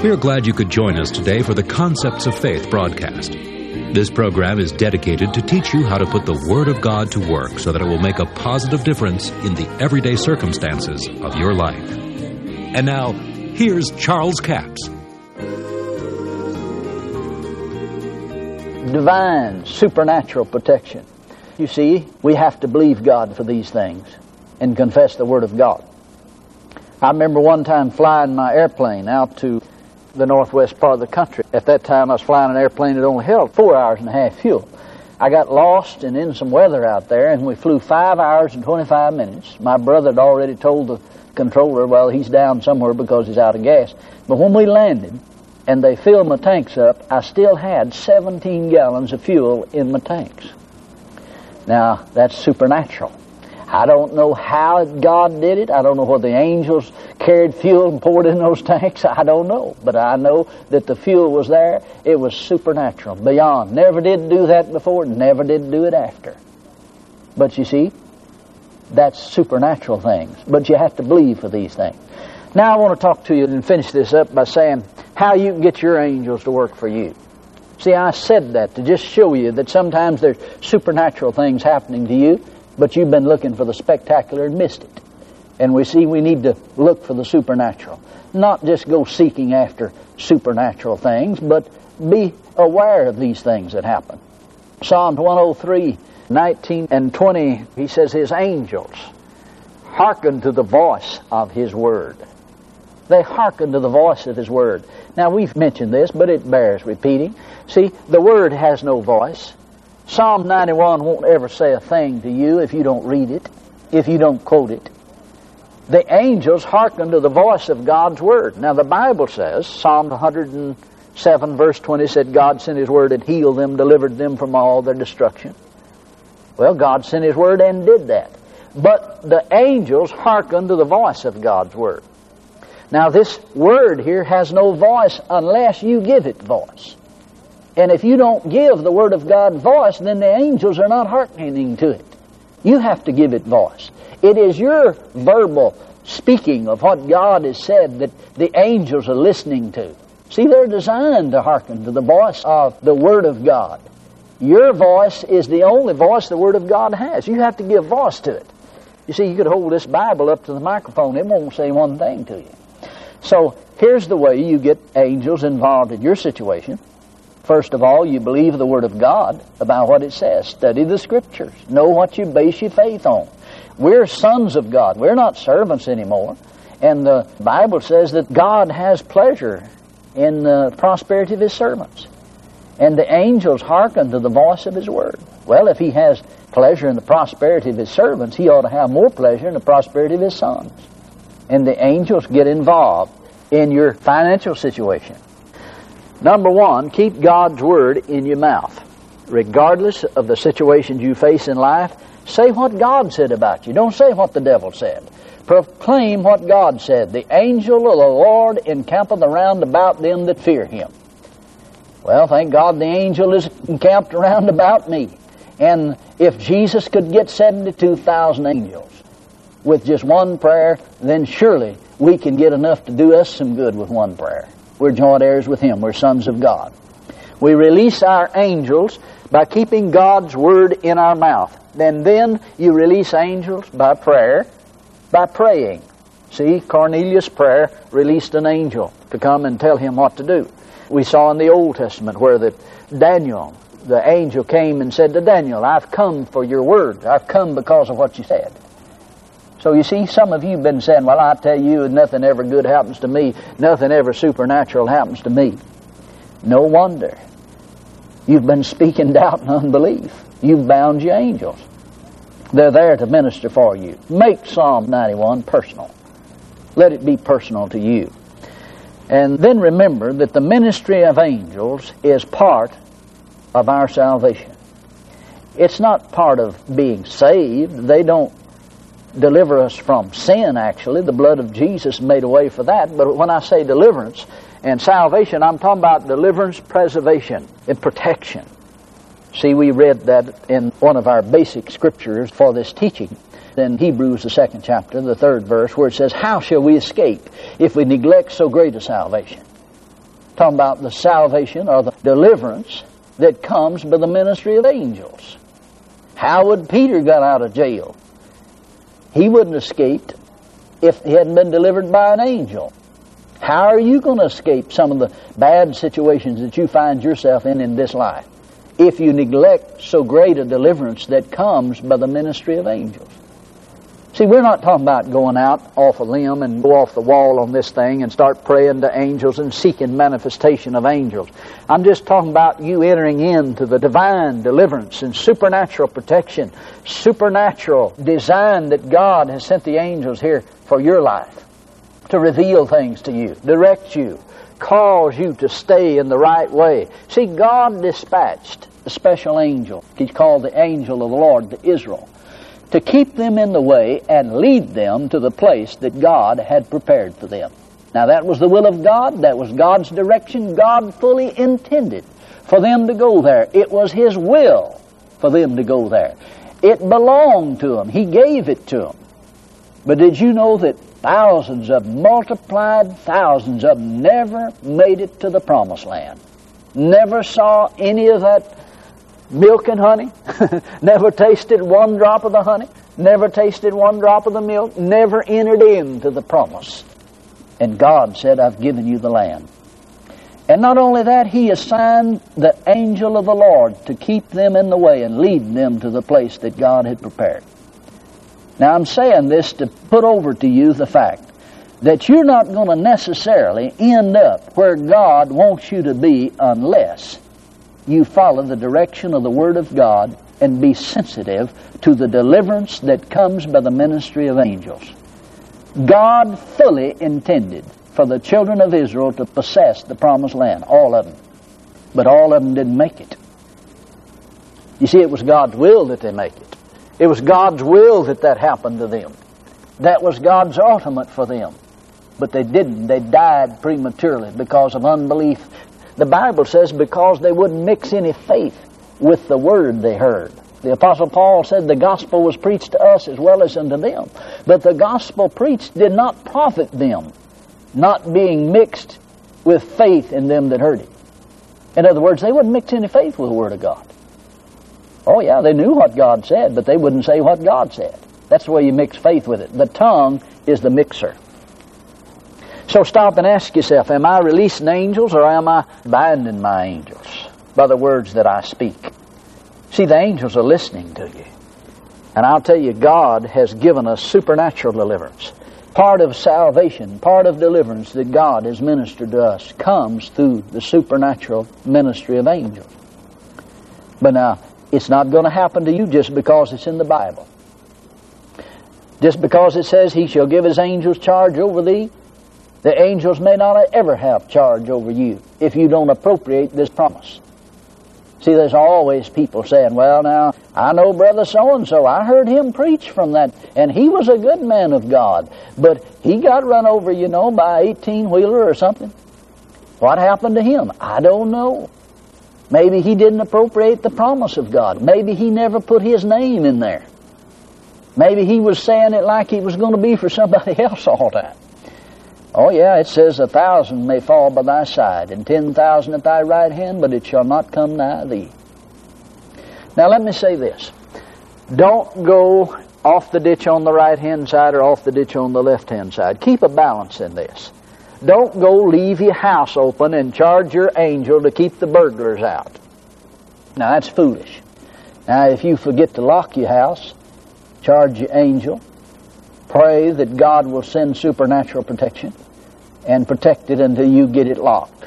We are glad you could join us today for the Concepts of Faith broadcast. This program is dedicated to teach you how to put the Word of God to work so that it will make a positive difference in the everyday circumstances of your life. And now, here's Charles Capps. Divine, supernatural protection. You see, we have to believe God for these things and confess the Word of God. I remember one time flying my airplane out to the northwest part of the country. At that time, I was flying an airplane that only held four hours and a half fuel. I got lost and in some weather out there, and we flew five hours and 25 minutes. My brother had already told the controller, well, he's down somewhere because he's out of gas. But when we landed and they filled my tanks up, I still had 17 gallons of fuel in my tanks. Now, that's supernatural. I don't know how God did it. I don't know whether the angels carried fuel and poured in those tanks. I don't know. But I know that the fuel was there. It was supernatural, beyond. Never did do that before, never did do it after. But you see, that's supernatural things. But you have to believe for these things. Now I want to talk to you and finish this up by saying how you can get your angels to work for you. See, I said that to just show you that sometimes there's supernatural things happening to you but you've been looking for the spectacular and missed it. And we see we need to look for the supernatural. Not just go seeking after supernatural things, but be aware of these things that happen. Psalm 103, 19 and 20, he says, His angels hearken to the voice of His word. They hearken to the voice of His word. Now, we've mentioned this, but it bears repeating. See, the word has no voice. Psalm 91 won't ever say a thing to you if you don't read it, if you don't quote it. The angels hearken to the voice of God's word. Now the Bible says, Psalm 107 verse 20 said, God sent his word and healed them, delivered them from all their destruction. Well, God sent his word and did that. But the angels hearken to the voice of God's word. Now this word here has no voice unless you give it voice. And if you don't give the Word of God voice, then the angels are not hearkening to it. You have to give it voice. It is your verbal speaking of what God has said that the angels are listening to. See, they're designed to hearken to the voice of the Word of God. Your voice is the only voice the Word of God has. You have to give voice to it. You see, you could hold this Bible up to the microphone, it won't say one thing to you. So, here's the way you get angels involved in your situation. First of all, you believe the Word of God about what it says. Study the Scriptures. Know what you base your faith on. We're sons of God. We're not servants anymore. And the Bible says that God has pleasure in the prosperity of His servants. And the angels hearken to the voice of His Word. Well, if He has pleasure in the prosperity of His servants, He ought to have more pleasure in the prosperity of His sons. And the angels get involved in your financial situation. Number one, keep God's Word in your mouth. Regardless of the situations you face in life, say what God said about you. Don't say what the devil said. Proclaim what God said. The angel of the Lord encampeth around about them that fear him. Well, thank God the angel is encamped around about me. And if Jesus could get 72,000 angels with just one prayer, then surely we can get enough to do us some good with one prayer. We're joint heirs with Him. We're sons of God. We release our angels by keeping God's word in our mouth. And then you release angels by prayer, by praying. See, Cornelius' prayer released an angel to come and tell him what to do. We saw in the Old Testament where the Daniel, the angel came and said to Daniel, I've come for your word. I've come because of what you said. So you see, some of you have been saying, well, I tell you, nothing ever good happens to me. Nothing ever supernatural happens to me. No wonder. You've been speaking doubt and unbelief. You've bound your angels. They're there to minister for you. Make Psalm 91 personal. Let it be personal to you. And then remember that the ministry of angels is part of our salvation. It's not part of being saved. They don't deliver us from sin, actually. The blood of Jesus made a way for that. But when I say deliverance and salvation, I'm talking about deliverance, preservation, and protection. See, we read that in one of our basic scriptures for this teaching in Hebrews, the second chapter, the third verse, where it says, How shall we escape if we neglect so great a salvation? talking about the salvation or the deliverance that comes by the ministry of angels. How would Peter got out of jail? He wouldn't escaped if he hadn't been delivered by an angel. How are you going to escape some of the bad situations that you find yourself in in this life if you neglect so great a deliverance that comes by the ministry of angels? See, we're not talking about going out off a limb and go off the wall on this thing and start praying to angels and seeking manifestation of angels. I'm just talking about you entering into the divine deliverance and supernatural protection, supernatural design that God has sent the angels here for your life to reveal things to you, direct you, cause you to stay in the right way. See, God dispatched a special angel. He's called the angel of the Lord to Israel to keep them in the way and lead them to the place that God had prepared for them. Now that was the will of God, that was God's direction. God fully intended for them to go there. It was His will for them to go there. It belonged to Him. He gave it to them. But did you know that thousands of multiplied thousands of them never made it to the promised land? Never saw any of that milk and honey, never tasted one drop of the honey, never tasted one drop of the milk, never entered into the promise. And God said, I've given you the land. And not only that, He assigned the angel of the Lord to keep them in the way and lead them to the place that God had prepared. Now, I'm saying this to put over to you the fact that you're not going to necessarily end up where God wants you to be unless you follow the direction of the Word of God and be sensitive to the deliverance that comes by the ministry of angels. God fully intended for the children of Israel to possess the promised land, all of them. But all of them didn't make it. You see, it was God's will that they make it. It was God's will that that happened to them. That was God's ultimate for them. But they didn't. They died prematurely because of unbelief the Bible says because they wouldn't mix any faith with the word they heard. The Apostle Paul said the gospel was preached to us as well as unto them. But the gospel preached did not profit them, not being mixed with faith in them that heard it. In other words, they wouldn't mix any faith with the Word of God. Oh, yeah, they knew what God said, but they wouldn't say what God said. That's the way you mix faith with it. The tongue is the mixer. So stop and ask yourself, am I releasing angels or am I binding my angels by the words that I speak? See, the angels are listening to you. And I'll tell you, God has given us supernatural deliverance. Part of salvation, part of deliverance that God has ministered to us comes through the supernatural ministry of angels. But now, it's not going to happen to you just because it's in the Bible. Just because it says, He shall give His angels charge over thee, the angels may not ever have charge over you if you don't appropriate this promise. See, there's always people saying, well, now, I know Brother so and so. I heard him preach from that, and he was a good man of God. But he got run over, you know, by 18 wheeler or something. What happened to him? I don't know. Maybe he didn't appropriate the promise of God. Maybe he never put his name in there. Maybe he was saying it like he was going to be for somebody else all the time. Oh, yeah, it says, A thousand may fall by thy side, and ten thousand at thy right hand, but it shall not come nigh thee. Now, let me say this. Don't go off the ditch on the right hand side or off the ditch on the left hand side. Keep a balance in this. Don't go leave your house open and charge your angel to keep the burglars out. Now, that's foolish. Now, if you forget to lock your house, charge your angel. Pray that God will send supernatural protection and protect it until you get it locked.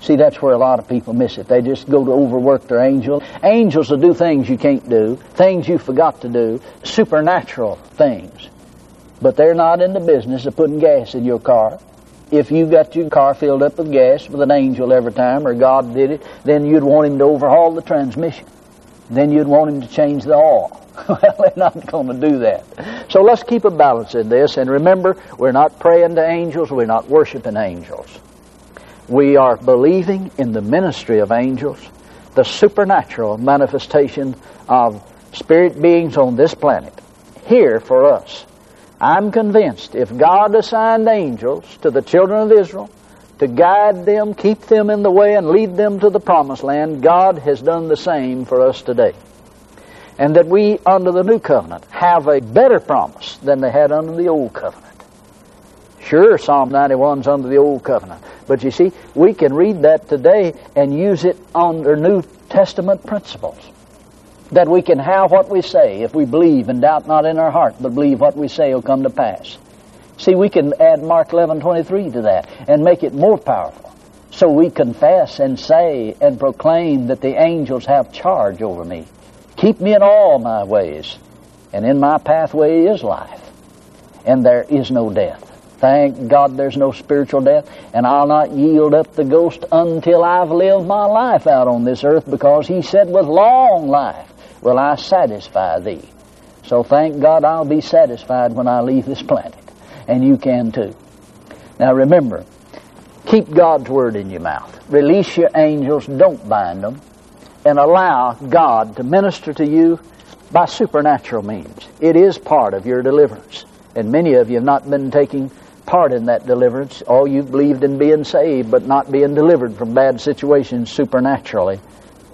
See, that's where a lot of people miss it. They just go to overwork their angel. Angels will do things you can't do, things you forgot to do, supernatural things. But they're not in the business of putting gas in your car. If you got your car filled up with gas with an angel every time, or God did it, then you'd want him to overhaul the transmission. Then you'd want him to change the oil. well, they're not going to do that. So let's keep a balance in this. And remember, we're not praying to angels, we're not worshiping angels. We are believing in the ministry of angels, the supernatural manifestation of spirit beings on this planet, here for us. I'm convinced if God assigned angels to the children of Israel to guide them, keep them in the way, and lead them to the promised land, God has done the same for us today. And that we, under the new covenant, have a better promise than they had under the old covenant. Sure, Psalm 91's under the old covenant. But you see, we can read that today and use it under New Testament principles. That we can have what we say if we believe and doubt not in our heart, but believe what we say will come to pass. See, we can add Mark 11:23 to that and make it more powerful. So we confess and say and proclaim that the angels have charge over me. Keep me in all my ways, and in my pathway is life, and there is no death. Thank God there's no spiritual death, and I'll not yield up the ghost until I've lived my life out on this earth because He said, with long life will I satisfy thee. So thank God I'll be satisfied when I leave this planet, and you can too. Now remember, keep God's word in your mouth. Release your angels, don't bind them, and allow God to minister to you by supernatural means. It is part of your deliverance. And many of you have not been taking part in that deliverance. All you've believed in being saved, but not being delivered from bad situations supernaturally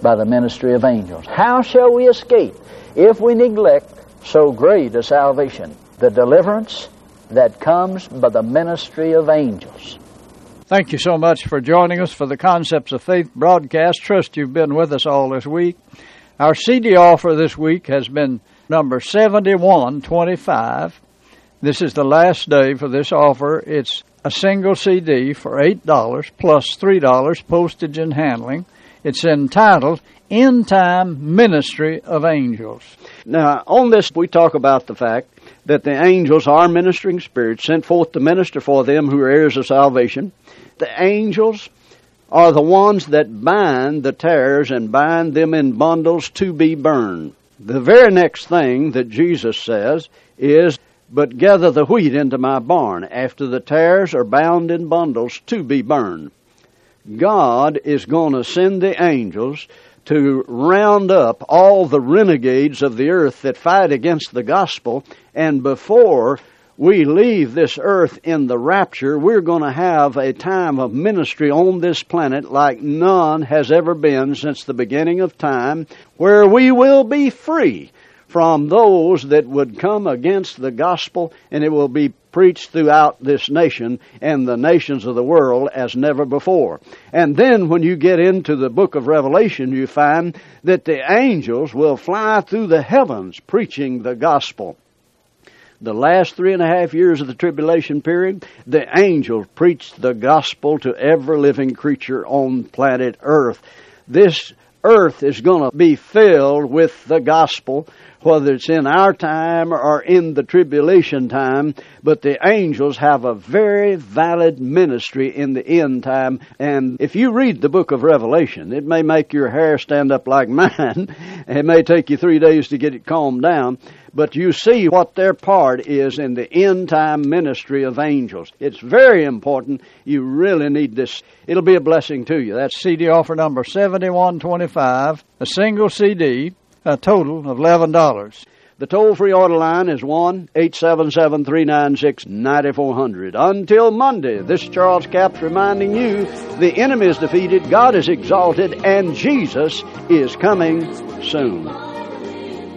by the ministry of angels. How shall we escape if we neglect so great a salvation? The deliverance that comes by the ministry of angels. Thank you so much for joining us for the Concepts of Faith broadcast. Trust you've been with us all this week. Our CD offer this week has been number 7125. This is the last day for this offer. It's a single CD for $8 plus $3 postage and handling. It's entitled End Time Ministry of Angels. Now, on this, we talk about the fact that the angels are ministering spirits sent forth to minister for them who are heirs of salvation. The angels are the ones that bind the tares and bind them in bundles to be burned. The very next thing that Jesus says is but gather the wheat into my barn after the tares are bound in bundles to be burned. God is going to send the angels to round up all the renegades of the earth that fight against the gospel, and before we leave this earth in the rapture, we're going to have a time of ministry on this planet like none has ever been since the beginning of time, where we will be free from those that would come against the gospel, and it will be preached throughout this nation and the nations of the world as never before. And then when you get into the book of Revelation, you find that the angels will fly through the heavens preaching the gospel. The last three and a half years of the tribulation period, the angels preached the gospel to every living creature on planet Earth. This earth is going to be filled with the gospel whether it's in our time or in the tribulation time, but the angels have a very valid ministry in the end time. And if you read the book of Revelation, it may make your hair stand up like mine. it may take you three days to get it calmed down, but you see what their part is in the end time ministry of angels. It's very important. You really need this. It'll be a blessing to you. That's CD offer number 7125, a single CD a total of $11. The toll free order line is 1 877 396 9400. Until Monday, this is Charles Capps reminding you the enemy is defeated, God is exalted, and Jesus is coming soon.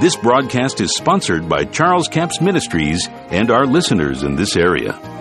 This broadcast is sponsored by Charles Capps Ministries and our listeners in this area.